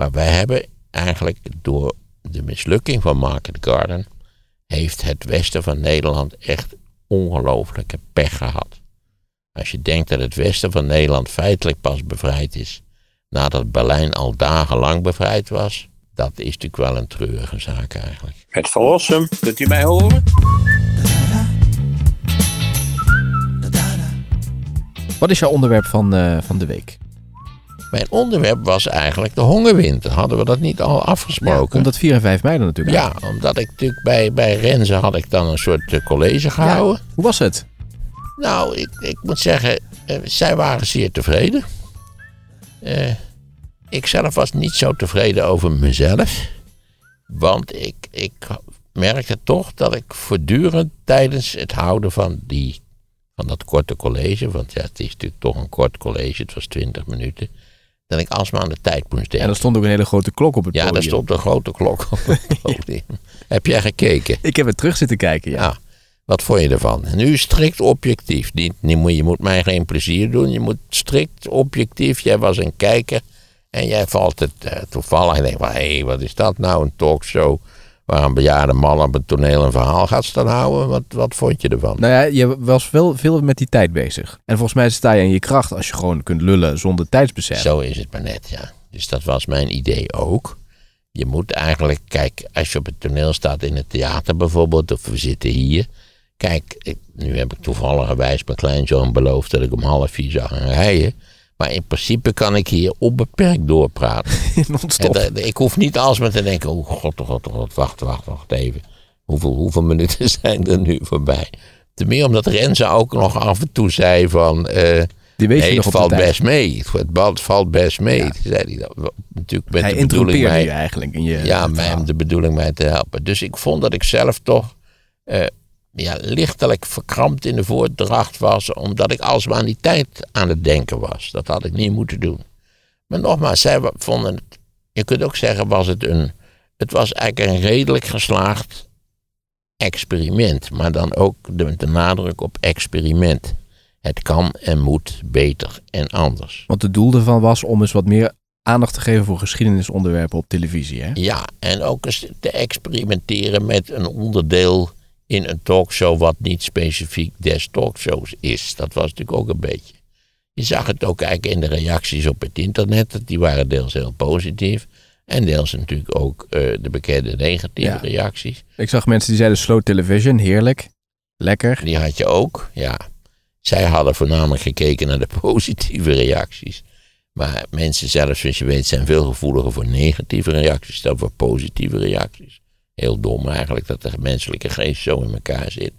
Maar wij hebben eigenlijk door de mislukking van Market Garden. heeft het westen van Nederland echt ongelooflijke pech gehad. Als je denkt dat het westen van Nederland feitelijk pas bevrijd is. nadat Berlijn al dagenlang bevrijd was. dat is natuurlijk wel een treurige zaak eigenlijk. Het verlossen, kunt u mij horen? Wat is jouw onderwerp van, eh, van de week? Mijn onderwerp was eigenlijk de hongerwinter. Hadden we dat niet al afgesproken? Omdat 4 en 5 mei dan natuurlijk. Ja, omdat ik natuurlijk bij, bij Renze had ik dan een soort eh, college gehouden. Hoe was het? Nou, ik, ik moet zeggen, eh, zij waren zeer tevreden. Eh, ik zelf was niet zo tevreden over mezelf. Want ik, ik merkte toch dat ik voortdurend tijdens het houden van, die, van dat korte college... want ja, het is natuurlijk toch een kort college, het was 20 minuten... dat ik alsmaar aan de tijd moest denken. En er stond ook een hele grote klok op het Ja, podium. daar stond een grote klok op het podium. Heb jij gekeken? Ik heb het terug zitten kijken, ja. Ja. Wat vond je ervan? Nu strikt objectief. Niet, niet, je moet mij geen plezier doen. Je moet strikt objectief. Jij was een kijker. En jij valt het eh, toevallig. En denkt van, hé, hey, wat is dat nou? Een talkshow waar een bejaarde man op het toneel een verhaal gaat staan houden. Wat, wat vond je ervan? Nou ja, je was wel veel met die tijd bezig. En volgens mij sta je in je kracht als je gewoon kunt lullen zonder tijdsbesef. Zo is het maar net, ja. Dus dat was mijn idee ook. Je moet eigenlijk, kijk, als je op het toneel staat in het theater bijvoorbeeld, of we zitten hier. Kijk, ik, nu heb ik toevalligerwijs mijn kleinzoon beloofd dat ik om half vier zou gaan rijden. Maar in principe kan ik hier onbeperkt doorpraten. En dat- ik hoef niet alsmaar te denken, oh god, oh god, oh god, wacht, wacht, wacht even. Hoeveel, hoeveel minuten zijn er nu voorbij? Ten meer omdat Renze ook nog af en toe zei van... eh, Die weet je nee, nog het valt best mee. Het valt- best mee. Toen zei hij dat. Natuurlijk met Hij de bedoeling mij, je eigenlijk in je ja, mij, de bedoeling mij te helpen. Dus ik vond dat ik zelf toch eh, ja, lichtelijk verkrampt in de voordracht was, omdat ik alsmaar aan die tijd aan het denken was. Dat had ik niet moeten doen. Maar nogmaals, zij vonden het, je kunt ook zeggen, was het een, het was eigenlijk een redelijk geslaagd experiment, maar dan ook de, de nadruk op experiment. Het kan en moet beter en anders. Want het doel ervan was om eens wat meer aandacht te geven voor geschiedenisonderwerpen op televisie. Hè? Ja, en ook eens te experimenteren met een onderdeel in een talkshow wat niet specifiek des talkshows is. Dat was natuurlijk ook een beetje. Je zag het ook eigenlijk in de reacties op het internet. dat Die waren deels heel positief. En deels natuurlijk ook eh, de bekende negatieve Ja. reacties. Ik zag mensen die zeiden slow television, heerlijk, lekker. Die had je ook, ja. Zij hadden voornamelijk gekeken naar de positieve reacties. Maar mensen zelf, zoals je weet, zijn veel gevoeliger voor negatieve reacties dan voor positieve reacties. Heel dom eigenlijk dat de menselijke geest zo in elkaar zit.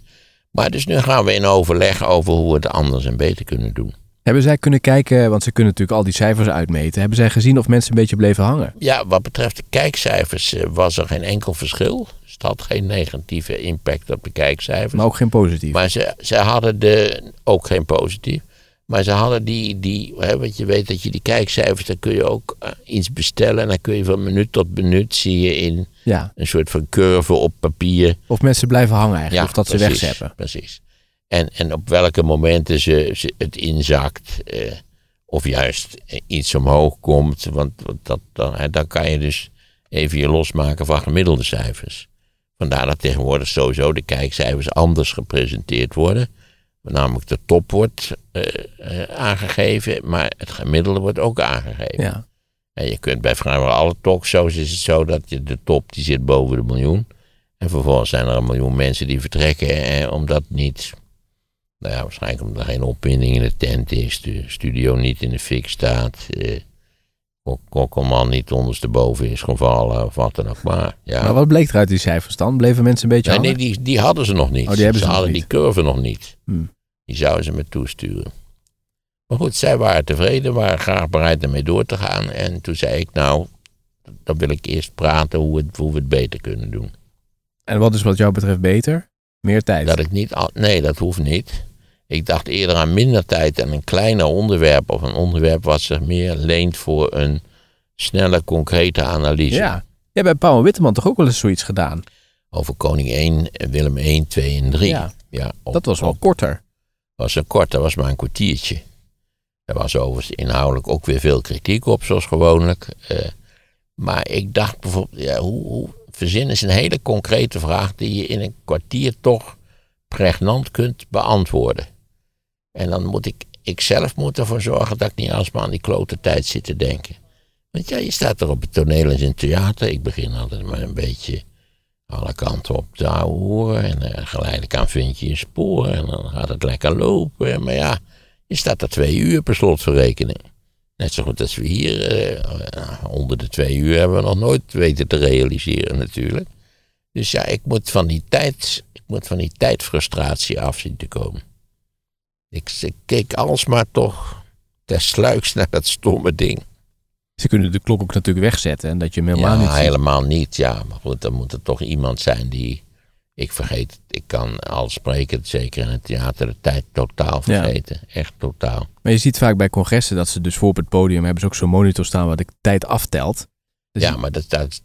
Maar dus nu gaan we in overleg over hoe we het anders en beter kunnen doen. Hebben zij kunnen kijken, want ze kunnen natuurlijk al die cijfers uitmeten. Hebben zij gezien of mensen een beetje bleven hangen? Ja, wat betreft de kijkcijfers eh, was er geen enkel verschil. Dus het had geen negatieve impact op de kijkcijfers. Maar ook geen positief. Maar ze, ze hadden de, ook geen positief. Maar ze hadden die, die hè, want je weet dat je die kijkcijfers, dan kun je ook eh, iets bestellen. En dan kun je van minuut tot minuut zie je in Ja. een soort van curve op papier. Of mensen blijven hangen eigenlijk, of dat ze wegzeppen. Precies. En, en op welke momenten ze, ze het inzakt. eh, of juist eh, iets omhoog komt. Want, want dat, dan, hè, dan kan je dus even je losmaken van gemiddelde cijfers. Vandaar dat tegenwoordig sowieso de kijkcijfers anders gepresenteerd worden. Namelijk de top wordt eh, eh, aangegeven, maar het gemiddelde wordt ook aangegeven. Ja. En je kunt bij vrijwel alle talkshows is het zo dat je de top die zit boven de miljoen. En vervolgens zijn er een miljoen mensen die vertrekken eh, omdat niet, nou ja, waarschijnlijk omdat er geen opwinding in de tent is, de studio niet in de fik staat, eh, Kokkelman niet ondersteboven is gevallen of wat dan ook maar. Ja. Maar wat bleek er uit die cijfers dan? Bleven mensen een beetje Nee, nee die, die hadden ze nog niet. Oh, die ze ze nog hadden niet. die curve nog niet. Hmm. Die zouden ze me toesturen. Maar goed, zij waren tevreden, waren graag bereid ermee door te gaan. En toen zei ik, nou, dan wil ik eerst praten hoe, het, hoe we het beter kunnen doen. En wat is wat jou betreft beter? Meer tijd. Dat ik niet, al- nee, dat hoeft niet. Ik dacht eerder aan minder tijd en een kleiner onderwerp. Of een onderwerp wat zich meer leent voor een snelle, concrete analyse. Ja. Je hebt bij Paul Witteman toch ook wel eens zoiets gedaan? Over Koning 1, Willem 1, 2 en 3. Ja. Ja, op- Dat was wel op- korter. was een kort, dat was maar een kwartiertje. Er was overigens inhoudelijk ook weer veel kritiek op, zoals gewoonlijk. Eh, Maar ik dacht bijvoorbeeld, ja, hoe, hoe verzin is een hele concrete vraag die je in een kwartier toch pregnant kunt beantwoorden. En dan moet ik, ik zelf moet ervoor zorgen dat ik niet alsmaar aan die klote tijd zit te denken. Want ja, je staat er op het toneel in het theater. Ik begin altijd maar een beetje alle kanten op te horen. En uh, geleidelijk aan vind je je sporen en dan gaat het lekker lopen. Maar ja, je staat er twee uur per slotverrekening. Net zo goed als we hier, uh, onder de twee uur hebben we nog nooit weten te realiseren natuurlijk. Dus ja, ik moet van die, tijd, ik moet van die tijdfrustratie af zien te komen. Ik, ik keek alsmaar toch tersluiks naar dat stomme ding. Ze kunnen de klok ook natuurlijk wegzetten en dat je hem helemaal ja, niet ziet. helemaal niet. Ja, maar goed, dan moet er toch iemand zijn die... Ik vergeet, ik kan al spreken, zeker in het theater, de tijd totaal vergeten. Echt totaal. Maar je ziet vaak bij congressen dat ze dus voor op het podium hebben ze ook zo'n monitor staan waar de tijd aftelt. Dus ja, maar dat, dat,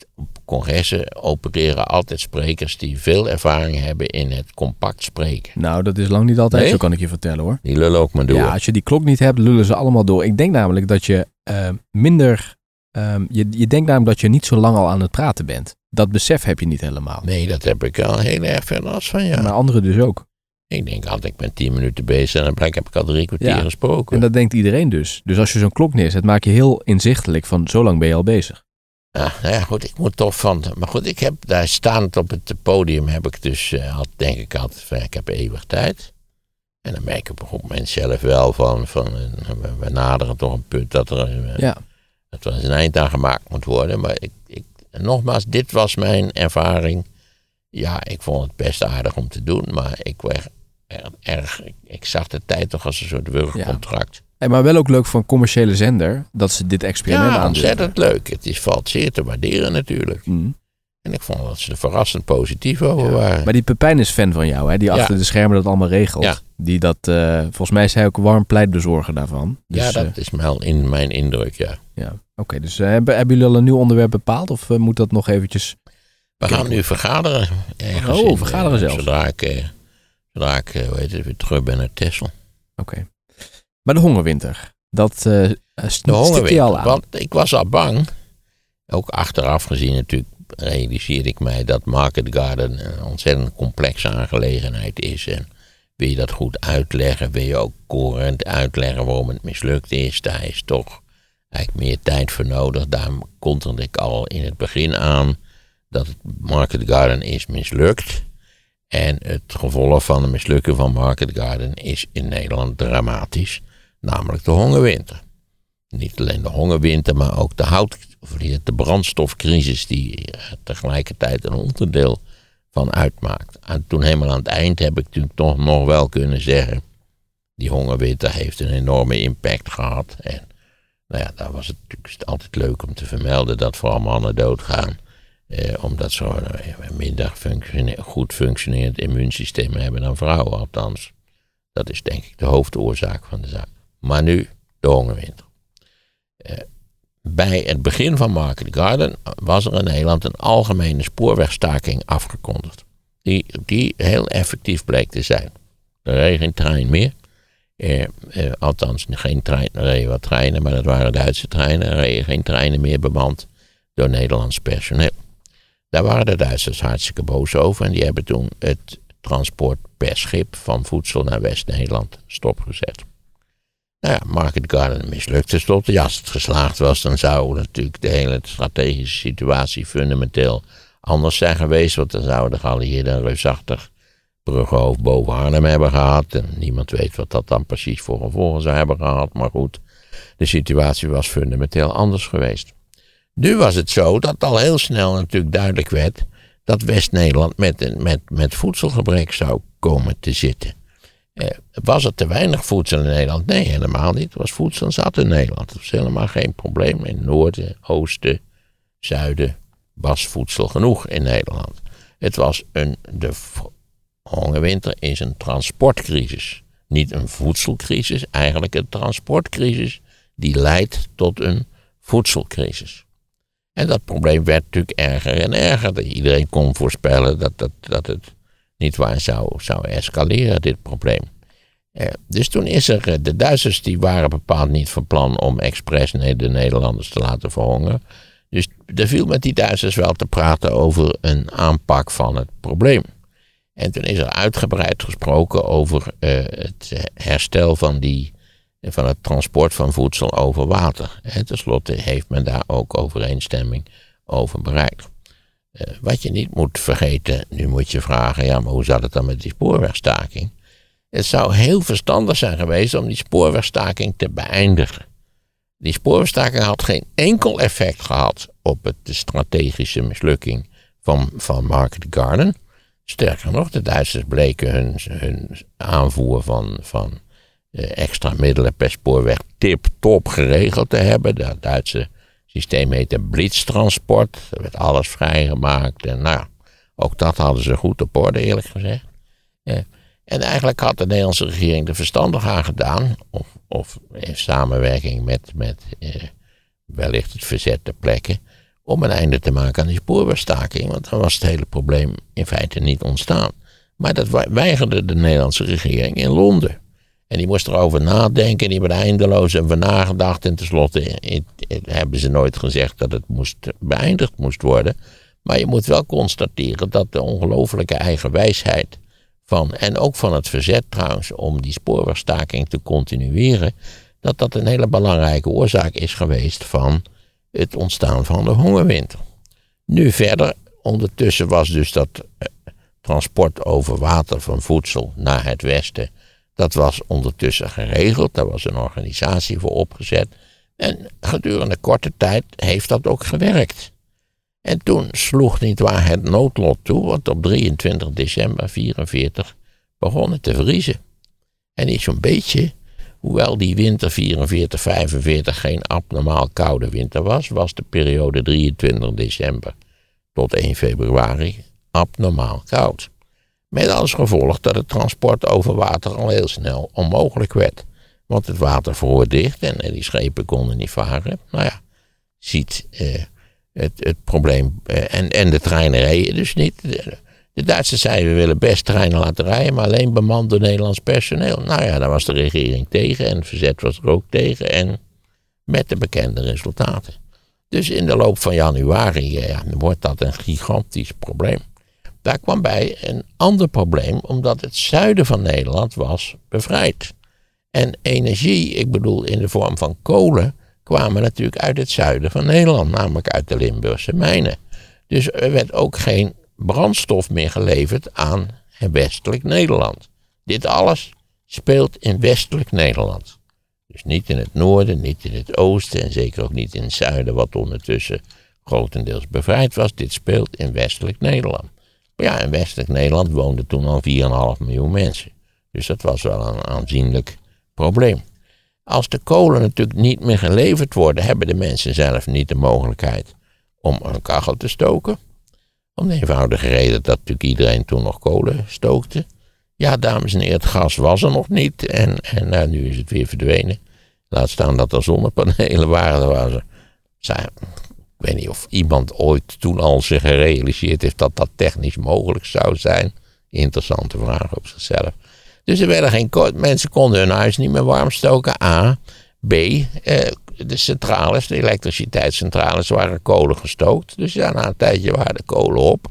congressen opereren altijd sprekers die veel ervaring hebben in het compact spreken. Nou, dat is lang niet altijd Nee? zo, kan ik je vertellen hoor. Die lullen ook maar door. Ja, als je die klok niet hebt, lullen ze allemaal door. Ik denk namelijk dat je eh, minder. ehm, je, je denkt namelijk dat je niet zo lang al aan het praten bent. Dat besef heb je niet helemaal. Nee, dat heb ik al heel erg veel last van, ja. Maar anderen dus ook. Ik denk altijd, ik ben tien minuten bezig en dan blijkt heb ik al drie kwartier Ja. gesproken. En dat denkt iedereen dus. Dus als je zo'n klok neerzet, maak je heel inzichtelijk van zo lang ben je al bezig. Ja, nou ja, goed, ik moet toch van. Maar goed, ik heb daar staand op het podium heb ik dus, eh, had, denk ik van, ik heb eeuwig tijd. En dan merk ik op een goed moment zelf wel van, van we, we naderen toch een punt dat er, eh, Ja. dat er een eind aan gemaakt moet worden. Maar ik, ik, nogmaals, dit was mijn ervaring. Ja, ik vond het best aardig om te doen, maar ik werd erg, erg ik, ik zag de tijd toch als een soort wurgcontract. Hey, maar wel ook leuk voor een commerciële zender dat ze dit experiment Ja, ontzettend leuk. Het is, valt zeer te waarderen natuurlijk. Mm. En ik vond dat ze er verrassend positief over waren. Maar die Pepijn is fan van jou, hè? die Ja. achter de schermen dat allemaal regelt. Ja. Die dat, eh, volgens mij is hij ook warm pleitbezorger daarvan. Dus, ja, eh, dat is wel in mijn indruk, ja. ja. Oké, dus eh, hebben, hebben jullie al een nieuw onderwerp bepaald of eh, moet dat nog eventjes... We gaan nu vergaderen. ergens Oh, in, vergaderen eh, zelfs. Zodra ik, eh, zodra ik eh, heet het, weer terug ben naar Texel. Oké. Maar de hongerwinter, dat st- De je al hongerwinter. aan. Want ik was al bang. Ook achteraf gezien natuurlijk realiseerde ik mij dat Market Garden een ontzettend complexe aangelegenheid is. En wil je dat goed uitleggen, wil je ook coherent uitleggen waarom het mislukt is. Daar is toch eigenlijk meer tijd voor nodig. Daarom kondigde ik al in het begin aan dat het Market Garden is mislukt. En het gevolg van de mislukken van Market Garden is in Nederland dramatisch. Namelijk de hongerwinter. Niet alleen de hongerwinter, maar ook de hout, of de brandstofcrisis die er tegelijkertijd een onderdeel van uitmaakt. En toen helemaal aan het eind heb ik natuurlijk toch nog wel kunnen zeggen, die hongerwinter heeft een enorme impact gehad. En nou ja, daar was het natuurlijk altijd leuk om te vermelden dat vooral mannen doodgaan. Eh, omdat ze een minder functione- goed functionerend immuunsysteem hebben dan vrouwen, althans. Dat is denk ik de hoofdoorzaak van de zaak. Maar nu de hongerwinter. Eh, bij het begin van Market Garden was er in Nederland een algemene spoorwegstaking afgekondigd. Die, die heel effectief bleek te zijn. Er reed geen trein meer. Eh, eh, althans, geen trein, er reden wat treinen, maar dat waren Duitse treinen. Er reden geen treinen meer bemand door Nederlands personeel. Daar waren de Duitsers hartstikke boos over en die hebben toen het transport per schip van voedsel naar West-Nederland stopgezet. Nou ja, Market Garden mislukte tot. Ja, als het geslaagd was, dan zou natuurlijk de hele strategische situatie fundamenteel anders zijn geweest. Want dan zouden de geallieerden een reusachtig bruggenhoofd boven Arnhem hebben gehad. En niemand weet wat dat dan precies voor gevolgen zou hebben gehad. Maar goed, de situatie was fundamenteel anders geweest. Nu was het zo dat al heel snel natuurlijk duidelijk werd dat West-Nederland met, met, met voedselgebrek zou komen te zitten. Eh, was er te weinig voedsel in Nederland? Nee, helemaal niet. Er was voedsel zat in Nederland. Dat was helemaal geen probleem. In noorden, oosten, zuiden was voedsel genoeg in Nederland. Het was een, de hongerwinter is een transportcrisis. Niet een voedselcrisis, eigenlijk een transportcrisis die leidt tot een voedselcrisis. En dat probleem werd natuurlijk erger en erger. Iedereen kon voorspellen dat, dat, dat het niet waar zou, zou escaleren, dit probleem. Eh, dus toen is er, eh, de Duitsers die waren bepaald niet van plan om expres de Nederlanders te laten verhongeren. Dus er viel met die Duitsers wel te praten over een aanpak van het probleem. En toen is er uitgebreid gesproken over uh, het herstel van, die, van het transport van voedsel over water. En tenslotte heeft men daar ook overeenstemming over bereikt. Uh, wat je niet moet vergeten, nu moet je vragen, ja, maar hoe zat het dan met die spoorwegstaking? Het zou heel verstandig zijn geweest om die spoorwegstaking te beëindigen. Die spoorwegstaking had geen enkel effect gehad op het, de strategische mislukking van, van Market Garden. Sterker nog, de Duitsers bleken hun, hun aanvoer van, van eh, extra middelen per spoorweg tip-top geregeld te hebben. Dat Duitse systeem heette blitztransport. Er werd alles vrijgemaakt. En nou, ook dat hadden ze goed op orde, eerlijk gezegd. En eigenlijk had de Nederlandse regering er verstandig aan gedaan, of, of in samenwerking met, met eh, wellicht het verzet ter plekke, om een einde te maken aan die spoorwegstaking. Want dan was het hele probleem in feite niet ontstaan. Maar dat weigerde de Nederlandse regering in Londen. En die moest erover nadenken, die hebben er eindeloos over nagedacht. En tenslotte hebben ze nooit gezegd dat het moest, beëindigd moest worden. Maar je moet wel constateren dat de ongelofelijke eigenwijsheid van, en ook van het verzet trouwens, om die spoorwegstaking te continueren, dat dat een hele belangrijke oorzaak is geweest van het ontstaan van de hongerwinter. Nu verder, ondertussen was dus dat eh, transport over water van voedsel naar het westen, dat was ondertussen geregeld, daar was een organisatie voor opgezet. En gedurende korte tijd heeft dat ook gewerkt. En toen sloeg niet waar het noodlot toe, want op 23 december 44 begon het te vriezen. En niet zo'n beetje, hoewel die winter 44, 45 geen abnormaal koude winter was, was de periode 23 december tot 1 februari abnormaal koud. Met als gevolg dat het transport over water al heel snel onmogelijk werd. Want het water vroor dicht en die schepen konden niet varen. Nou ja, ziet eh, het, het probleem. Eh, en, en de treinen reden dus niet. De, Duitsers zeiden we willen best treinen laten rijden, maar alleen bemand door Nederlands personeel. Nou ja, daar was de regering tegen en het verzet was er ook tegen. En met de bekende resultaten. Dus in de loop van januari ja, wordt dat een gigantisch probleem. Daar kwam bij een ander probleem, omdat het zuiden van Nederland was bevrijd. En energie, ik bedoel in de vorm van kolen, kwamen natuurlijk uit het zuiden van Nederland, namelijk uit de Limburgse mijnen. Dus er werd ook geen brandstof meer geleverd aan westelijk Nederland. Dit alles speelt in westelijk Nederland. Dus niet in het noorden, niet in het oosten en zeker ook niet in het zuiden, wat ondertussen grotendeels bevrijd was. Dit speelt in westelijk Nederland. Ja, in westelijk Nederland woonden toen al 4,5 miljoen mensen. Dus dat was wel een aanzienlijk probleem. Als de kolen natuurlijk niet meer geleverd worden, hebben de mensen zelf niet de mogelijkheid om een kachel te stoken. Om de eenvoudige reden dat natuurlijk iedereen toen nog kolen stookte. Ja, dames en heren, het gas was er nog niet en, en nou, nu is het weer verdwenen. Laat staan dat er zonnepanelen waren. Er waren ik weet niet of iemand ooit toen al zich gerealiseerd heeft dat dat technisch mogelijk zou zijn. Interessante vraag op zichzelf. Dus er werden geen mensen konden hun huis niet meer warm stoken. A. B. Eh, de centrales, de elektriciteitscentrales, waren kolen gestookt. Dus ja, na een tijdje waren de kolen op.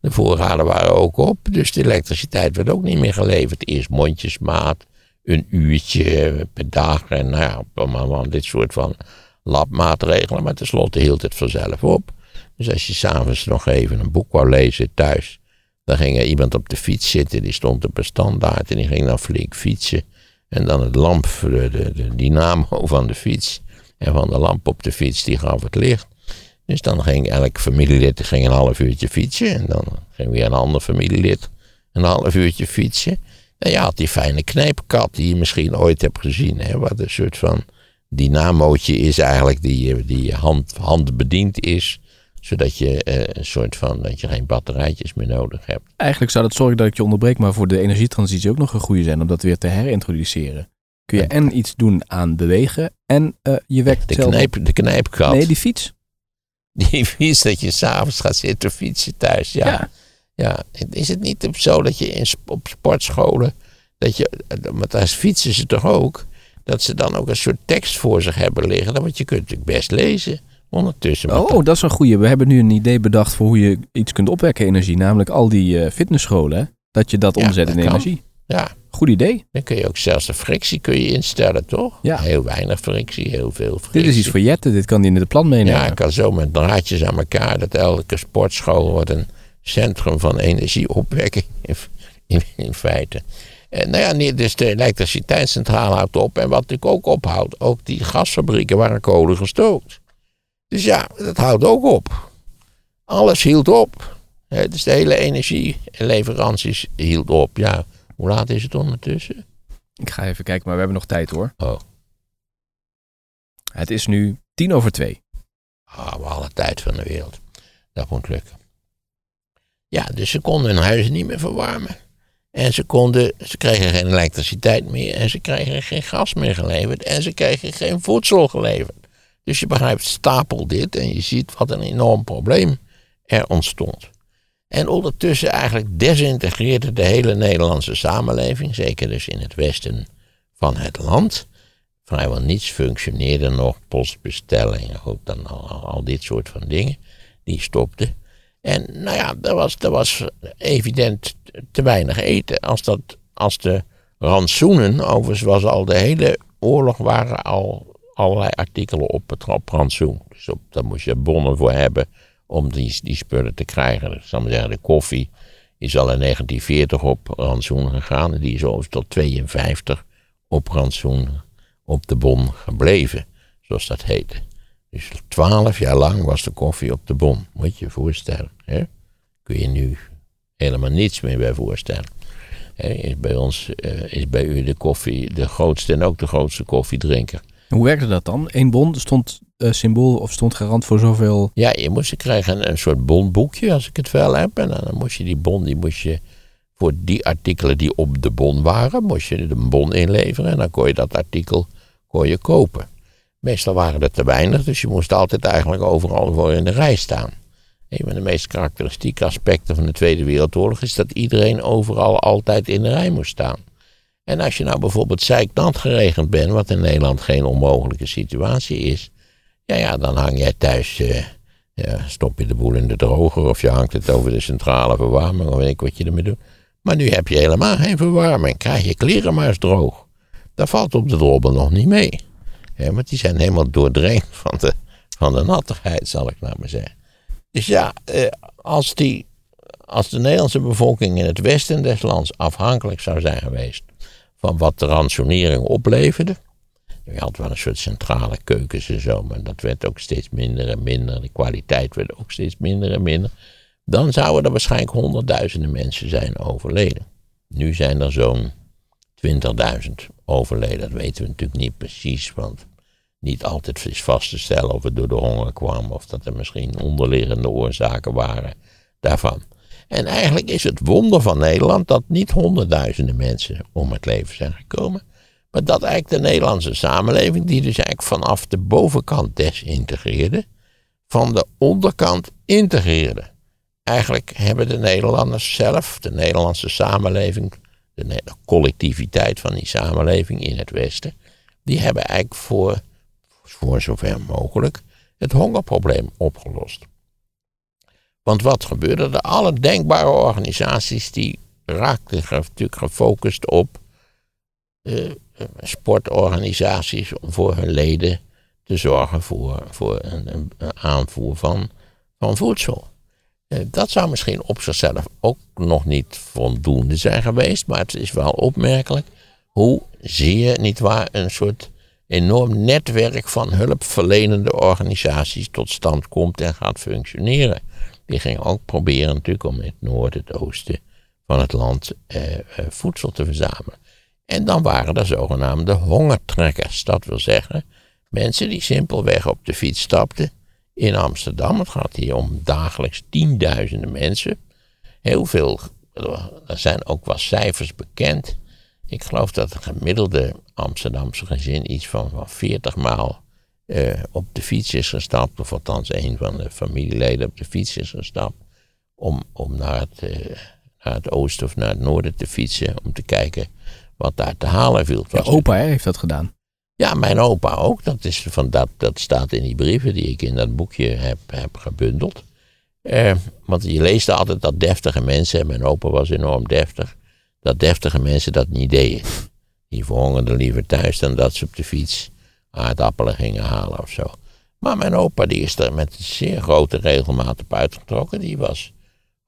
De voorraden waren ook op. Dus de elektriciteit werd ook niet meer geleverd. Eerst mondjesmaat, een uurtje per dag. En nou ja, dit soort van labmaatregelen. Maar tenslotte hield het vanzelf op. Dus als je s'avonds nog even een boek wou lezen thuis dan ging er iemand op de fiets zitten, die stond op een standaard en die ging dan flink fietsen. En dan het lamp, de, de, dynamo van de fiets en van de lamp op de fiets, die gaf het licht. Dus dan ging elk familielid ging een half uurtje fietsen. En dan ging weer een ander familielid een half uurtje fietsen. En je had die fijne knijpkat die je misschien ooit hebt gezien. Hè, wat een soort van dynamootje is eigenlijk, die, die hand, handbediend is zodat je uh, een soort van dat je geen batterijtjes meer nodig hebt. Eigenlijk zou dat, sorry dat ik je onderbreek, maar voor de energietransitie ook nog een goede zijn om dat weer te herintroduceren. Kun je en iets doen aan bewegen en uh, je wekt de knijp, De knijpkat. Nee, die fiets. Die fiets dat je s'avonds gaat zitten fietsen thuis, ja. ja. ja. is het niet zo dat je in, op sportscholen, dat je, maar daar fietsen ze toch ook, dat ze dan ook een soort tekst voor zich hebben liggen, want je kunt natuurlijk best lezen Ondertussen. Oh, dat is een goeie. We hebben nu een idee bedacht voor hoe je iets kunt opwekken energie. Namelijk al die eh, fitnessscholen. Dat je dat Ja, omzet dat in kan. energie. Ja, Goed idee. dan kun je ook zelfs de frictie kun je instellen, toch? Ja. Heel weinig frictie, heel veel frictie. Dit is iets voor Jette. Dit kan die in het plan meenemen. Ja, ik kan zo met draadjes aan elkaar dat elke sportschool wordt een centrum van energieopwekking in, in, in feite. En nou ja, nee, dus de elektriciteitscentrale houdt op. En wat natuurlijk ook ophoudt, ook die gasfabrieken waren kolen gestookt. Dus ja, dat houdt ook op. Alles hield op. Dus de hele energieleveranties hield op. Ja, hoe laat is het ondertussen? Ik ga even kijken, maar we hebben nog tijd hoor. Oh, Het is nu tien over twee. ah, we alle tijd van de wereld. Dat moet lukken. Ja, dus ze konden hun huizen niet meer verwarmen. En ze, konden, ze kregen geen elektriciteit meer. En ze kregen geen gas meer geleverd. En ze kregen geen voedsel geleverd. Dus je begrijpt, stapel dit. En je ziet wat een enorm probleem er ontstond. En ondertussen eigenlijk desintegreerde de hele Nederlandse samenleving. Zeker dus in het westen van het land. Vrijwel niets functioneerde nog. Postbestellingen, ook dan al, dit soort van dingen. Die stopten. En nou ja, er was, er was evident te weinig eten. Als, dat, als de rantsoenen, overigens was al de hele oorlog, waren al allerlei artikelen op het op rantsoen. Dus op, daar moest je bonnen voor hebben om die, die spullen te krijgen. Zeggen, de koffie is al in 1940 op rantsoen gegaan. En die is overigens tot 52 op rantsoen op de bon gebleven, zoals dat heette. Dus twaalf jaar lang was de koffie op de bon. Moet je je voorstellen. Hè? Kun je nu helemaal niets meer bij voorstellen. Is bij ons eh, is bij u de koffie de grootste en ook de grootste koffiedrinker. Hoe werkte dat dan? Eén bon stond eh, symbool of stond garant voor zoveel. Ja, je moest je krijgen een, een soort bonboekje als ik het wel heb. En dan moest je die bon, die moest je voor die artikelen die op de bon waren, moest je de bon inleveren. En dan kon je dat artikel kon je kopen. Meestal waren er te weinig, dus je moest altijd eigenlijk overal voor in de rij staan. Een van de meest karakteristieke aspecten van de Tweede Wereldoorlog is dat iedereen overal altijd in de rij moest staan. En als je nou bijvoorbeeld zeiknat geregend bent, wat in Nederland geen onmogelijke situatie is, ja, ja, dan hang jij thuis, eh, ja, stop je de boel in de droger of je hangt het over de centrale verwarming of weet ik wat je ermee doet. Maar nu heb je helemaal geen verwarming, krijg je kleren maar eens droog. Dat valt op de drobbel nog niet mee. Hè, want die zijn helemaal doordrenkt van de, van de nattigheid, zal ik nou maar zeggen. Dus ja, eh, als, die, als de Nederlandse bevolking in het westen des lands afhankelijk zou zijn geweest van wat de rationering opleverde. Je had wel een soort centrale keukens en zo, maar dat werd ook steeds minder en minder. De kwaliteit werd ook steeds minder en minder. Dan zouden er waarschijnlijk honderdduizenden mensen zijn overleden. Nu zijn er zo'n 20.000 overleden. Dat weten we natuurlijk niet precies, want niet altijd is vast te stellen of het door de honger kwam of dat er misschien onderliggende oorzaken waren daarvan. En eigenlijk is het wonder van Nederland dat niet honderdduizenden mensen om het leven zijn gekomen, maar dat eigenlijk de Nederlandse samenleving, die dus eigenlijk vanaf de bovenkant desintegreerde, van de onderkant integreerde. Eigenlijk hebben de Nederlanders zelf, de Nederlandse samenleving, de, collectiviteit van die samenleving in het Westen, die hebben eigenlijk voor, voor zover mogelijk het hongerprobleem opgelost. Want wat gebeurde er? Alle denkbare organisaties die raakten natuurlijk gefocust op eh, eh, sportorganisaties om voor hun leden te zorgen voor, voor een aanvoer van, van voedsel. Eh, Dat zou misschien op zichzelf ook nog niet voldoende zijn geweest, maar het is wel opmerkelijk hoe zeer, nietwaar, een soort enorm netwerk van hulpverlenende organisaties tot stand komt en gaat functioneren. Die gingen ook proberen natuurlijk om in het noorden, het oosten van het land eh, eh, voedsel te verzamelen. En dan waren er zogenaamde hongertrekkers. Dat wil zeggen, mensen die simpelweg op de fiets stapten in Amsterdam. Het gaat hier om dagelijks tienduizenden mensen. Heel veel, er zijn ook wel cijfers bekend. Ik geloof dat het gemiddelde Amsterdamse gezin iets van, van 40 maal eh, op de fiets is gestapt. Of althans een van de familieleden op de fiets is gestapt. Om, om naar, het, eh, naar het oosten of naar het noorden te fietsen. Om te kijken wat daar te halen viel. Ja, opa hè, heeft dat gedaan. Ja, mijn opa ook. Dat, is van dat, dat staat in die brieven die ik in dat boekje heb, heb gebundeld. Eh, want je leest altijd dat deftige mensen, en mijn opa was enorm deftig, dat deftige mensen dat niet deden. Die verhongerden liever thuis dan dat ze op de fiets aardappelen gingen halen of zo. Maar mijn opa die is er met zeer grote regelmaat op uitgetrokken. Die was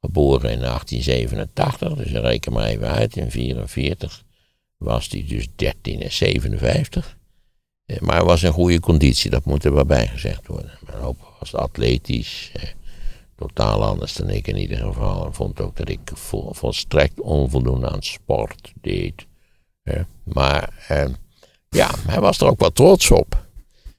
geboren in 1887, dus reken maar even uit. In 1944 was hij dus 13 en 57. Eh, maar hij was in goede conditie, dat moet er wel bij gezegd worden. Mijn opa was atletisch, totaal anders dan ik in ieder geval. En vond ook dat ik vol, volstrekt onvoldoende aan sport deed. Maar eh, ja, hij was er ook wel trots op.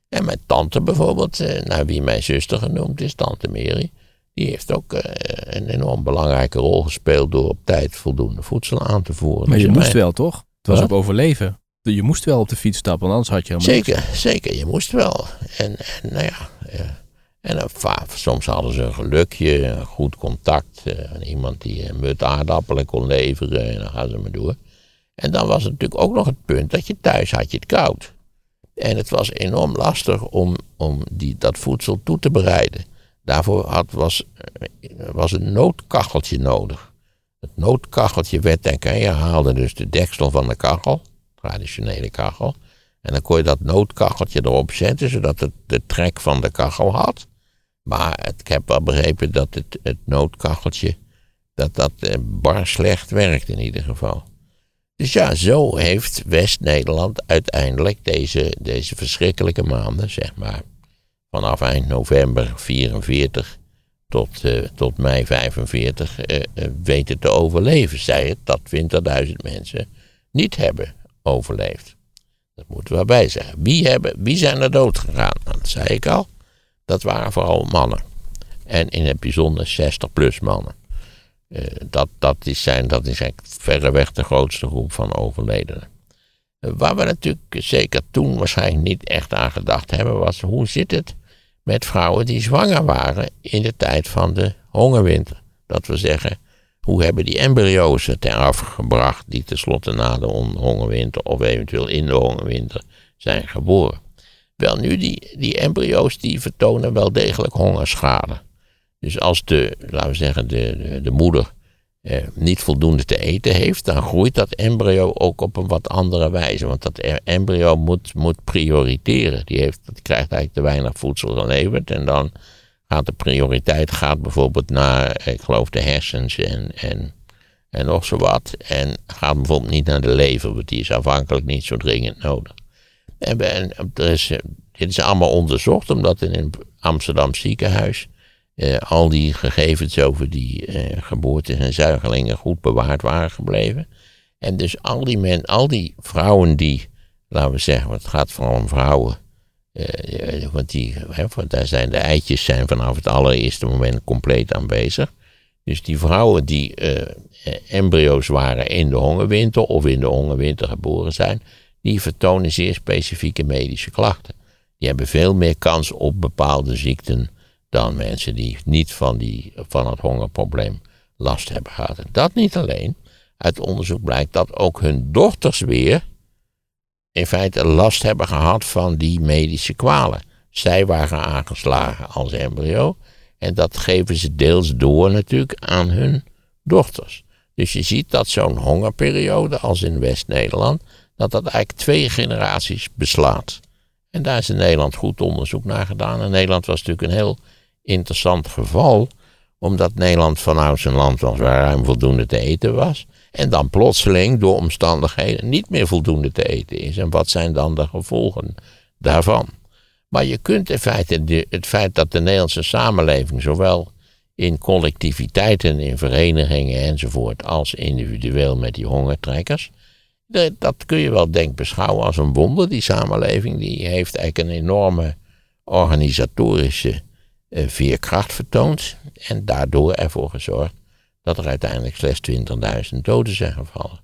En mijn tante bijvoorbeeld, eh, naar wie mijn zuster genoemd is, tante Mary, die heeft ook eh, een enorm belangrijke rol gespeeld door op tijd voldoende voedsel aan te voeren. Maar Dus je in moest wel, toch? Het was Wat? op overleven. Je moest wel op de fiets stappen, anders had je helemaal niks. Zeker, zeker, je moest wel. En, en nou ja, eh, en va- soms hadden ze een gelukje, een goed contact, eh, iemand die een mut aardappelen kon leveren en dan gaan ze maar door. En dan was het natuurlijk ook nog het punt dat je thuis had je het koud. En het was enorm lastig om, om die, dat voedsel toe te bereiden. Daarvoor had, was, eh, was een noodkacheltje nodig. Het noodkacheltje werd, denk ik, je haalde dus de deksel van de kachel, traditionele kachel. En dan kon je dat noodkacheltje erop zetten, zodat het de trek van de kachel had. Maar ik heb wel begrepen dat het, het noodkacheltje, dat dat eh, bar slecht werkt in ieder geval. Dus ja, zo heeft West-Nederland uiteindelijk deze, deze verschrikkelijke maanden, zeg maar, vanaf eind november 44 tot, eh, tot mei 45 eh, weten te overleven. Zij het dat 20.000 mensen niet hebben overleefd. Dat moeten we erbij zeggen. Wie, hebben, wie zijn er dood gegaan? Nou, dat zei ik al. Dat waren vooral mannen. En in het bijzonder 60-plus mannen. Eh, dat, dat, is zijn, dat is eigenlijk verreweg de grootste groep van overledenen. Eh, waar we natuurlijk zeker toen waarschijnlijk niet echt aan gedacht hebben, was hoe zit het met vrouwen die zwanger waren in de tijd van de hongerwinter. Dat we zeggen, hoe hebben die embryo's het eraf gebracht die tenslotte na de on- hongerwinter of eventueel in de hongerwinter zijn geboren. Wel nu, die, die embryo's die vertonen wel degelijk hongerschade. Dus als de, laten we zeggen, de, de, de moeder eh, niet voldoende te eten heeft, dan groeit dat embryo ook op een wat andere wijze. Want dat e- embryo moet, moet prioriteren. Die, heeft, die krijgt eigenlijk te weinig voedsel geleverd. En dan gaat de prioriteit gaat bijvoorbeeld naar, ik geloof, de hersens en, en, en nog zo wat. En gaat bijvoorbeeld niet naar de lever, want die is afhankelijk niet zo dringend nodig. En, eh, dit is allemaal onderzocht, omdat in een Amsterdam ziekenhuis eh, al die gegevens over die eh, geboortes en zuigelingen goed bewaard waren gebleven. En dus al die, men, al die vrouwen die, laten we zeggen, het gaat vooral om vrouwen. eh, eh, want, die, hè, want daar zijn de eitjes zijn vanaf het allereerste moment compleet aanwezig. Dus die vrouwen die embryo's waren in de hongerwinter of in de hongerwinter geboren zijn, die vertonen zeer specifieke medische klachten. Die hebben veel meer kans op bepaalde ziekten dan mensen die niet van, die, van het hongerprobleem last hebben gehad. Dat niet alleen. Uit onderzoek blijkt dat ook hun dochters weer in feite last hebben gehad van die medische kwalen. Zij waren aangeslagen als embryo en dat geven ze deels door natuurlijk aan hun dochters. Dus je ziet dat zo'n hongerperiode als in West-Nederland, dat dat eigenlijk twee generaties beslaat. En daar is in Nederland goed onderzoek naar gedaan. En Nederland was natuurlijk een heel interessant geval, omdat Nederland vanuit een land was waar ruim voldoende te eten was. En dan plotseling door omstandigheden niet meer voldoende te eten is. En wat zijn dan de gevolgen daarvan? Maar je kunt in feite het feit dat de Nederlandse samenleving zowel in collectiviteiten, in verenigingen enzovoort, als individueel met die hongertrekkers, dat kun je wel denk beschouwen als een wonder. Die samenleving die heeft eigenlijk een enorme organisatorische eh, veerkracht vertoond en daardoor ervoor gezorgd dat er uiteindelijk slechts 20.000 doden zijn gevallen.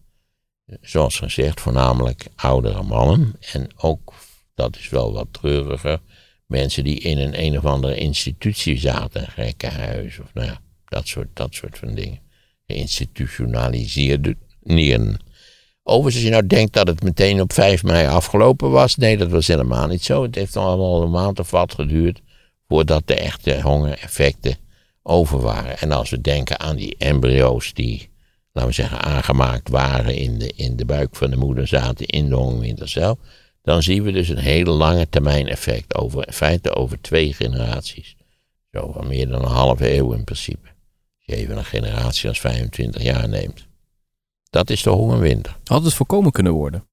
Zoals gezegd, voornamelijk oudere mannen en ook, dat is wel wat treuriger, mensen die in een een of andere institutie zaten, een gekkenhuis of nou ja, dat soort, dat soort van dingen. Geïnstitutionaliseerde nieren. Overigens, als je nou denkt dat het meteen op 5 mei afgelopen was. Nee, dat was helemaal niet zo. Het heeft al een maand of wat geduurd voordat de echte hongereffecten over waren. En als we denken aan die embryo's die, laten we zeggen, aangemaakt waren in de, in de buik van de moeder, zaten in de hongerwinter zelf. Dan zien we dus een hele lange termijn effect. Over, in feite over twee generaties. Zo van meer dan een halve eeuw in principe. Als je even een generatie als 25 jaar neemt. Dat is de hongerwinter. Had het voorkomen kunnen worden?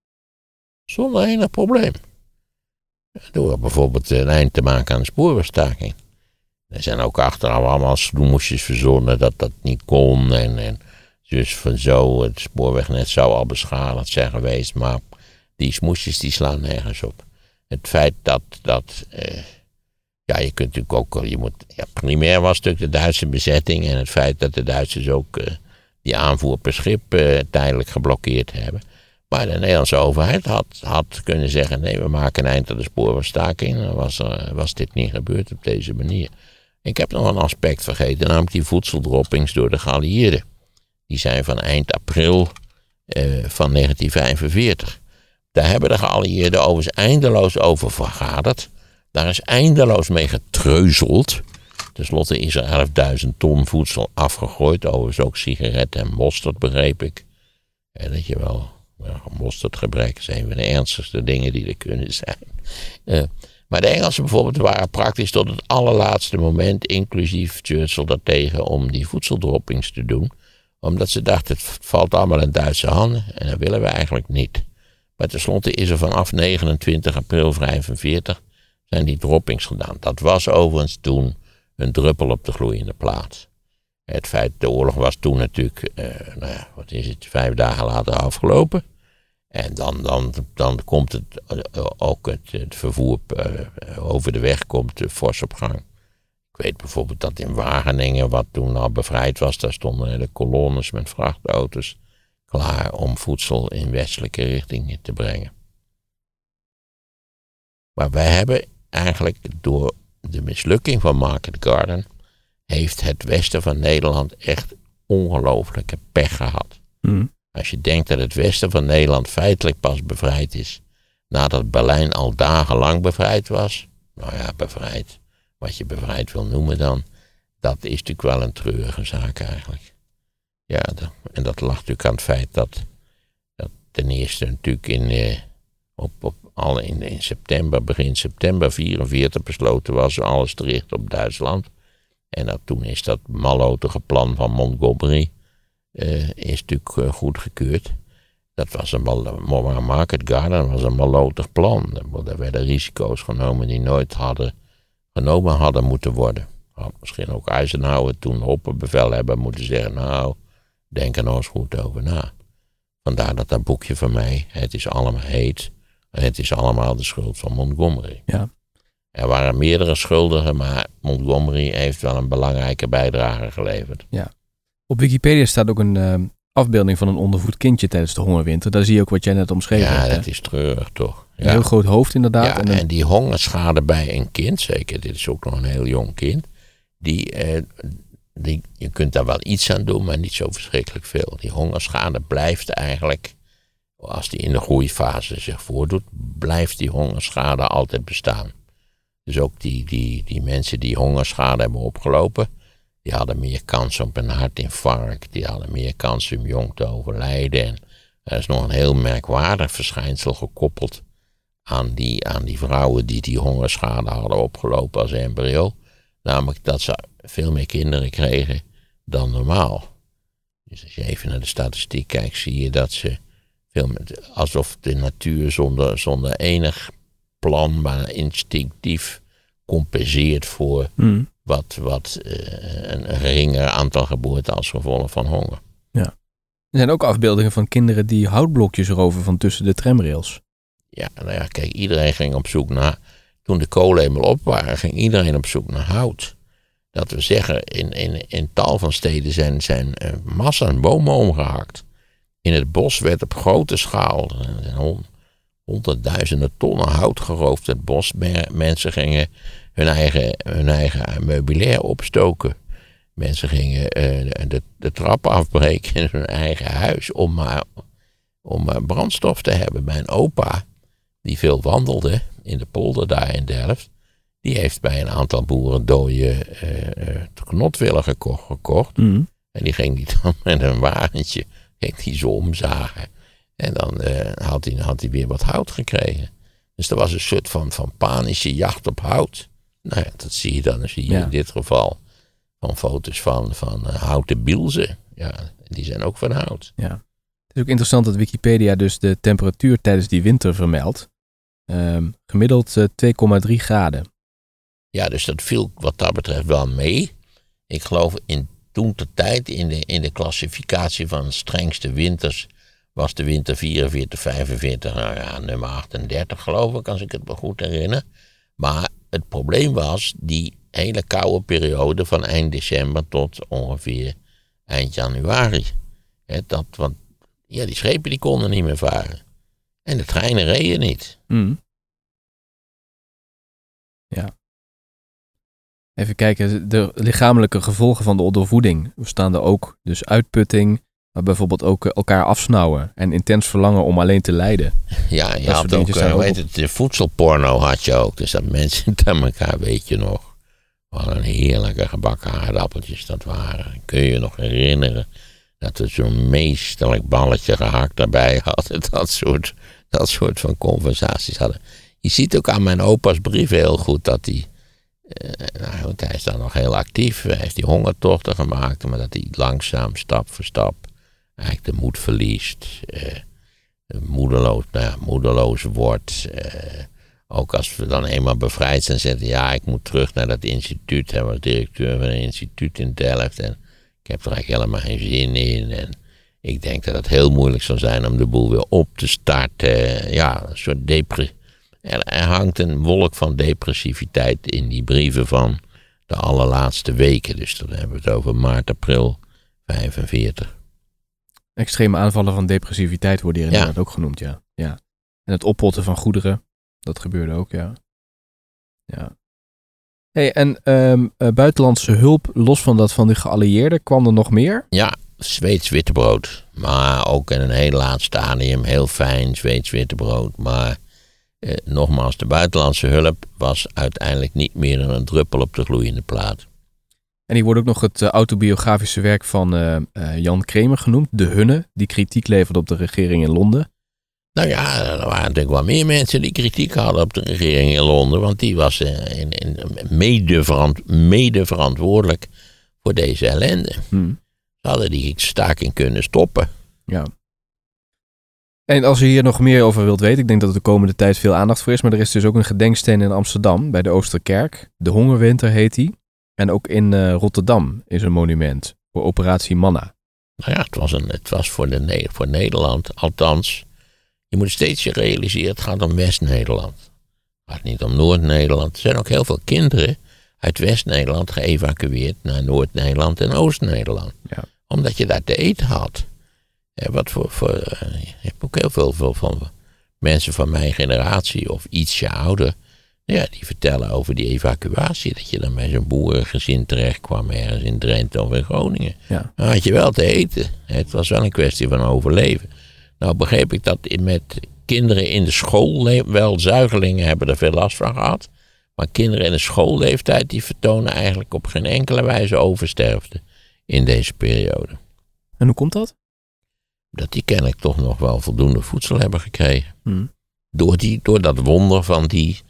Zonder enig probleem. Door bijvoorbeeld een eind te maken aan de spoorwegstaking. Er zijn ook achteraf allemaal snoemoesjes verzonnen dat dat niet kon. En, en dus van zo, het spoorwegnet zou al beschadigd zijn geweest. Maar die smoesjes die slaan nergens op. Het feit dat, dat eh, ja, je kunt natuurlijk ook, je moet, ja, primair was natuurlijk de Duitse bezetting en het feit dat de Duitsers ook eh, die aanvoer per schip eh, tijdelijk geblokkeerd hebben. Maar de Nederlandse overheid had, had kunnen zeggen: nee, we maken een eind aan de spoorwegstaking. Dan was, er, was dit niet gebeurd op deze manier. Ik heb nog een aspect vergeten, namelijk die voedseldroppings door de geallieerden. Die zijn van eind april eh, van 1945. Daar hebben de geallieerden overigens eindeloos over vergaderd. Daar is eindeloos mee getreuzeld. Ten slotte is er 11.000 ton voedsel afgegooid. Overigens ook sigaretten en mosterd, begreep ik. En dat je wel, well, mosterdgebrek is een van de ernstigste dingen die er kunnen zijn. Uh, maar de Engelsen bijvoorbeeld waren praktisch tot het allerlaatste moment, inclusief Churchill, daartegen om die voedseldroppings te doen. Omdat ze dachten, het valt allemaal in Duitse handen en dat willen we eigenlijk niet. Maar tenslotte is er vanaf 29 april 1945 zijn die droppings gedaan. Dat was overigens toen een druppel op de gloeiende plaat. Het feit, de oorlog was toen natuurlijk, eh, nou ja, wat is het, vijf dagen later afgelopen. En dan, dan, dan komt het eh, ook het, vervoer uh, over de weg komt fors op gang. Ik weet bijvoorbeeld dat in Wageningen, wat toen al bevrijd was, daar stonden de kolonnes met vrachtauto's klaar om voedsel in westelijke richting te brengen. Maar wij hebben eigenlijk door de mislukking van Market Garden, heeft het westen van Nederland echt ongelooflijke pech gehad. Mm. Als je denkt dat het westen van Nederland feitelijk pas bevrijd is nadat Berlijn al dagenlang bevrijd was. Nou ja, bevrijd. Wat je bevrijd wil noemen dan. Dat is natuurlijk wel een treurige zaak eigenlijk. Ja, en dat lag natuurlijk aan het feit dat, dat ten eerste natuurlijk in, eh, op, op, al in, september, begin september 44 besloten was alles te richten op Duitsland. En toen is dat mallotige plan van Montgomery uh, is natuurlijk uh, goedgekeurd. Dat was een Market Garden was een malotig plan. Er werden risico's genomen die nooit hadden genomen hadden moeten worden. Had misschien ook Eisenhower toen opperbevel hebben moeten zeggen, nou, denk er nou eens goed over na. Vandaar dat dat boekje van mij, het is allemaal heet, het is allemaal de schuld van Montgomery. Ja. Er waren meerdere schuldigen, maar Montgomery heeft wel een belangrijke bijdrage geleverd. Ja. Op Wikipedia staat ook een uh, afbeelding van een ondervoed kindje tijdens de hongerwinter. Daar zie je ook wat jij net omschreven ja, hebt. Ja, dat is treurig toch. Een heel groot hoofd inderdaad. Ja, en, en, die hongerschade bij een kind, zeker, dit is ook nog een heel jong kind, die, eh, die, je kunt daar wel iets aan doen, maar niet zo verschrikkelijk veel. Die hongerschade blijft eigenlijk, als die in de groeifase zich voordoet, blijft die hongerschade altijd bestaan. Dus ook die, die, die mensen die hongerschade hebben opgelopen, die hadden meer kans op een hartinfarct, die hadden meer kans om jong te overlijden. En er is nog een heel merkwaardig verschijnsel gekoppeld aan die, aan die vrouwen die die hongerschade hadden opgelopen als embryo. Namelijk dat ze veel meer kinderen kregen dan normaal. Dus als je even naar de statistiek kijkt, zie je dat ze alsof de natuur zonder, zonder enig plan, maar instinctief compenseert voor mm. wat, wat uh, een geringer aantal geboorten als gevolg van honger. Ja. Er zijn ook afbeeldingen van kinderen die houtblokjes roven van tussen de tramrails. Ja, nou ja, kijk, iedereen ging op zoek naar. Toen de kolen eenmaal op waren, ging iedereen op zoek naar hout. Dat we zeggen, in, in, in tal van steden zijn, zijn uh, massa bomen omgehakt. In het bos werd op grote schaal honderdduizenden tonnen hout geroofd. Het bos, mensen gingen hun eigen, hun eigen meubilair opstoken. Mensen gingen uh, de, de trap afbreken in hun eigen huis om maar om eh, brandstof te hebben. Mijn opa, die veel wandelde in de polder daar in Delft, die heeft bij een aantal boeren dode eh, eh, knotwillen geko- gekocht. Mhm. En die ging die dan met een wagentje, ging die zo omzagen. En dan eh, had, hij, had hij weer wat hout gekregen. Dus er was een soort van, van panische jacht op hout. Nou ja, dat zie je dan, zie je Ja. in dit geval van foto's van, van eh, houten bielzen. Ja, die zijn ook van hout. Het is ook interessant dat Wikipedia dus de temperatuur tijdens die winter vermeldt. Ehm, gemiddeld eh, 2,3 graden. Ja, dus dat viel wat dat betreft wel mee. Ik geloof in toen de tijd, in de, in de klassificatie van strengste winters, was de winter 44, 45, nou ja, nummer 38 geloof ik, als ik het me goed herinner. Maar het probleem was die hele koude periode van eind december tot ongeveer eind januari. Hè, dat, want ja, die schepen die konden niet meer varen. En de treinen reden niet. Mhm. Ja. Even kijken, de lichamelijke gevolgen van de ondervoeding bestaan er ook. Dus uitputting, maar bijvoorbeeld ook eh, elkaar afsnauwen en intens verlangen om alleen te lijden. Ja, je had ook, dingetjes eh, ook het, de voedselporno had je ook. Dus dat mensen aan elkaar, weet je nog. Wat een heerlijke gebakken aardappeltjes dat waren. Kun je je nog herinneren dat we zo'n meesterlijk balletje gehakt erbij hadden. Dat soort, dat soort van conversaties hadden. Je ziet ook aan mijn opa's brief heel goed dat hij... goed, hij is dan nog heel actief. Hij heeft die hongertochten gemaakt. Maar dat hij langzaam, stap voor stap, eigenlijk de moed verliest. eh, moedeloos, nou ja, moedeloos wordt. eh, ook als we dan eenmaal bevrijd zijn, zeggen ja, ik moet terug naar dat instituut. Hij was directeur van een instituut in Delft en ik heb er eigenlijk helemaal geen zin in. En ik denk dat het heel moeilijk zal zijn om de boel weer op te starten. Ja, een soort depressie. Er, er hangt een wolk van depressiviteit in die brieven van de allerlaatste weken. Dus dan hebben we het over maart, april 45. Extreme aanvallen van depressiviteit worden hier Ja. inderdaad ook genoemd, ja. ja. En het oppotten van goederen, dat gebeurde ook, ja. Ja. Hey, en ehm, eh, buitenlandse hulp, los van dat van de geallieerden, kwam er nog meer? Ja, Zweeds wittebrood. Maar ook in een heel laat stadium, heel fijn Zweeds wittebrood. Maar eh, nogmaals, de buitenlandse hulp was uiteindelijk niet meer dan een druppel op de gloeiende plaat. En hier wordt ook nog het eh, autobiografische werk van eh, eh, Jan Kramer genoemd, De Hunne, die kritiek leverde op de regering in Londen. Nou ja, er waren natuurlijk wel meer mensen die kritiek hadden op de regering in Londen. Want die was in, in, mede, verant- mede verantwoordelijk voor deze ellende. Hm. Ze hadden die staking kunnen stoppen. Ja. En als je hier nog meer over wilt weten, ik denk dat er de komende tijd veel aandacht voor is, maar er is dus ook een gedenksteen in Amsterdam bij de Oosterkerk. De Hongerwinter heet die. En ook in eh, Rotterdam is een monument voor Operatie Manna. Nou ja, het was, een, het was voor, de, voor Nederland, althans. Je moet steeds je realiseren, het gaat om West-Nederland. Het gaat niet om Noord-Nederland. Er zijn ook heel veel kinderen uit West-Nederland geëvacueerd naar Noord-Nederland en Oost-Nederland. Ja. Omdat je daar te eten had. Wat voor, voor, eh, je hebt ook heel veel, veel van mensen van mijn generatie of ietsje ouder. Ja, die vertellen over die evacuatie. Dat je dan bij zo'n boerengezin terecht kwam ergens in Drenthe of in Groningen. Ja. Dan had je wel te eten. Het was wel een kwestie van overleven. Nou begreep ik dat met kinderen in de school, wel zuigelingen hebben er veel last van gehad. Maar kinderen in de schoolleeftijd die vertonen eigenlijk op geen enkele wijze oversterfte in deze periode. En hoe komt dat? Dat die kennelijk toch nog wel voldoende voedsel hebben gekregen. Hm. Door, die, door dat wonder van die,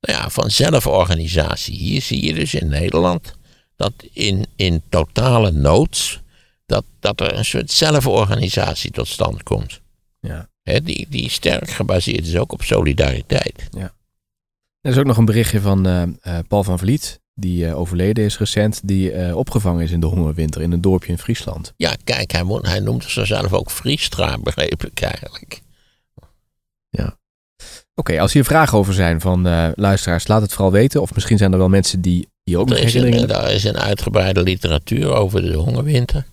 nou ja, van zelforganisatie. Hier zie je dus in Nederland dat in, in totale nood, dat, dat er een soort zelforganisatie tot stand komt. Ja. Hè, die, die sterk gebaseerd is ook op solidariteit. Er is ook nog een berichtje van eh, eh, Paul van Vliet, die eh, overleden is recent, die eh, opgevangen is in de hongerwinter in een dorpje in Friesland. Ja, kijk, hij, woont- hij noemt zichzelf ook Friestra, begreep ik eigenlijk. Oké, als hier vragen over zijn van eh, luisteraars, laat het vooral weten. Of misschien zijn er wel mensen die hier ook nog Er herinneringen een, er is een uitgebreide literatuur over de hongerwinter.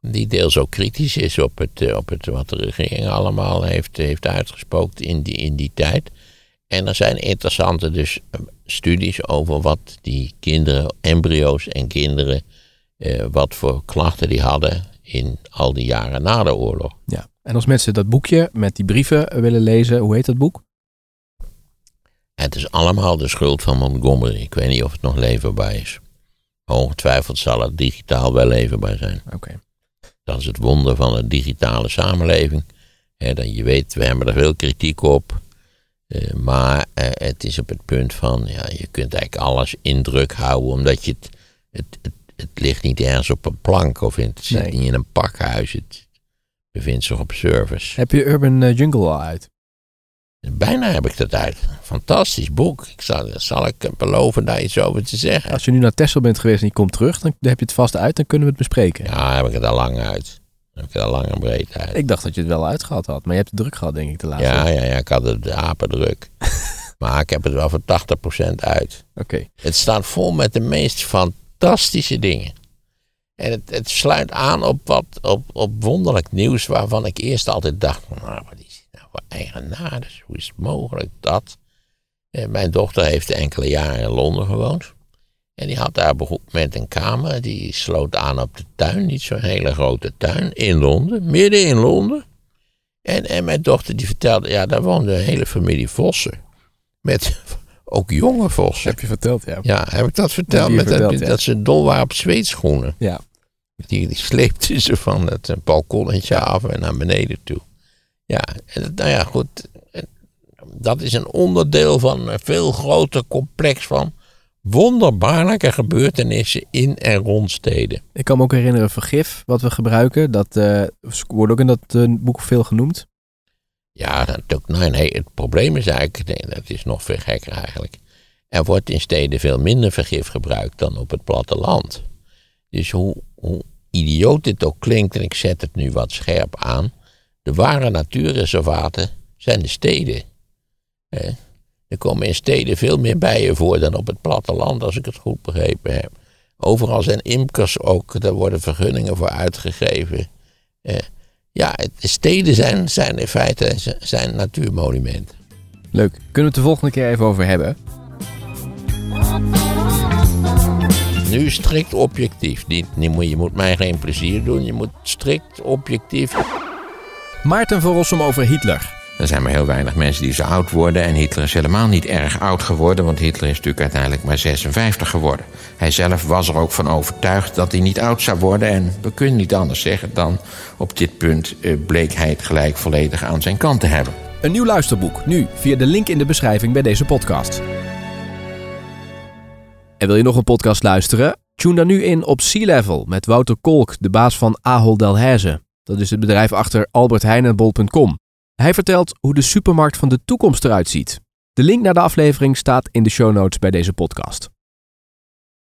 Die deels ook kritisch is op, het, op het, wat de regering allemaal heeft, heeft uitgespookt in die, in die tijd. En er zijn interessante dus studies over wat die kinderen, embryo's en kinderen, eh, wat voor klachten die hadden in al die jaren na de oorlog. Ja. En als mensen dat boekje met die brieven willen lezen, hoe heet dat boek? Het is allemaal de schuld van Montgomery. Ik weet niet of het nog leverbaar is. Ongetwijfeld zal het digitaal wel leverbaar zijn. Oké. Dat is het wonder van een digitale samenleving. Hè, dat je weet, we hebben er veel kritiek op. Eh, maar eh, het is op het punt van, ja, je kunt eigenlijk alles in druk houden, omdat je het, het, het, het ligt niet ergens op een plank of in, het zit Nee. niet in een pakhuis. Het bevindt zich op service. Heb je Urban eh, Jungle al uit? Bijna heb ik dat uit. Fantastisch boek. Ik zal, zal ik beloven daar iets over te zeggen. Als je nu naar Texel bent geweest en je komt terug, dan heb je het vast uit, dan kunnen we het bespreken. Ja, heb ik het al lang uit. Heb al lang en breed uit. Ik dacht dat je het wel uitgehad had, maar je hebt het druk gehad, denk ik, de laatste. Ja, ja, ja, ik had het de apen druk. maar ik heb het wel voor 80% uit. Oké. Het staat vol met de meest fantastische dingen. En het, het sluit aan op, wat, op, op wonderlijk nieuws waarvan ik eerst altijd dacht: van, nou, wat is dit nou voor eigenaardig? Hoe is het mogelijk dat? Eh, mijn dochter heeft enkele jaren in Londen gewoond. En die had daar op een kamer. Die sloot aan op de tuin. Niet zo'n hele grote tuin. In Londen. Midden in Londen. En, en mijn dochter die vertelde, ja, daar woonde een hele familie vossen. Met ook jonge vossen. Heb je verteld, ja. Ja, heb ik dat verteld? Met dat, ja. dat ze dol waren op zweetschoenen. Ja. Die, die sleepten ze van het eh, balkonnetje af en naar beneden toe. Ja, en, nou ja, goed. Dat is een onderdeel van een veel groter complex van wonderbaarlijke gebeurtenissen in en rond steden. Ik kan me ook herinneren vergif, wat we gebruiken. Dat eh, wordt ook in dat eh, boek veel genoemd. Ja, dat ook, nee, nee, het probleem is eigenlijk, nee, dat is nog veel gekker eigenlijk. Er wordt in steden veel minder vergif gebruikt dan op het platteland. Dus hoe, hoe idioot dit ook klinkt, en ik zet het nu wat scherp aan, de ware natuurreservaten zijn de steden. Hè? Er komen in steden veel meer bijen voor dan op het platteland, als ik het goed begrepen heb. Overal zijn imkers ook, daar worden vergunningen voor uitgegeven. Eh, ja, het- steden zijn, zijn in feite zijn natuurmonumenten. Leuk. Kunnen we het de volgende keer even over hebben? Nu strikt objectief. Niet, je moet mij geen plezier doen, je moet strikt objectief. Maarten van Rossum over Hitler. Er zijn maar heel weinig mensen die zo oud worden. En Hitler is helemaal niet erg oud geworden, want Hitler is natuurlijk uiteindelijk maar 56 geworden. Hij zelf was er ook van overtuigd dat hij niet oud zou worden. En we kunnen niet anders zeggen dan op dit punt eh, bleek hij het gelijk volledig aan zijn kant te hebben. Een nieuw luisterboek, nu via de link in de beschrijving bij deze podcast. En wil je nog een podcast luisteren? Tune dan nu in op Sea Level met Wouter Kolk, de baas van Ahold Delhaize. Dat is het bedrijf achter albertheinenbol.com. Hij vertelt hoe de supermarkt van de toekomst eruit ziet. De link naar de aflevering staat in de show notes bij deze podcast.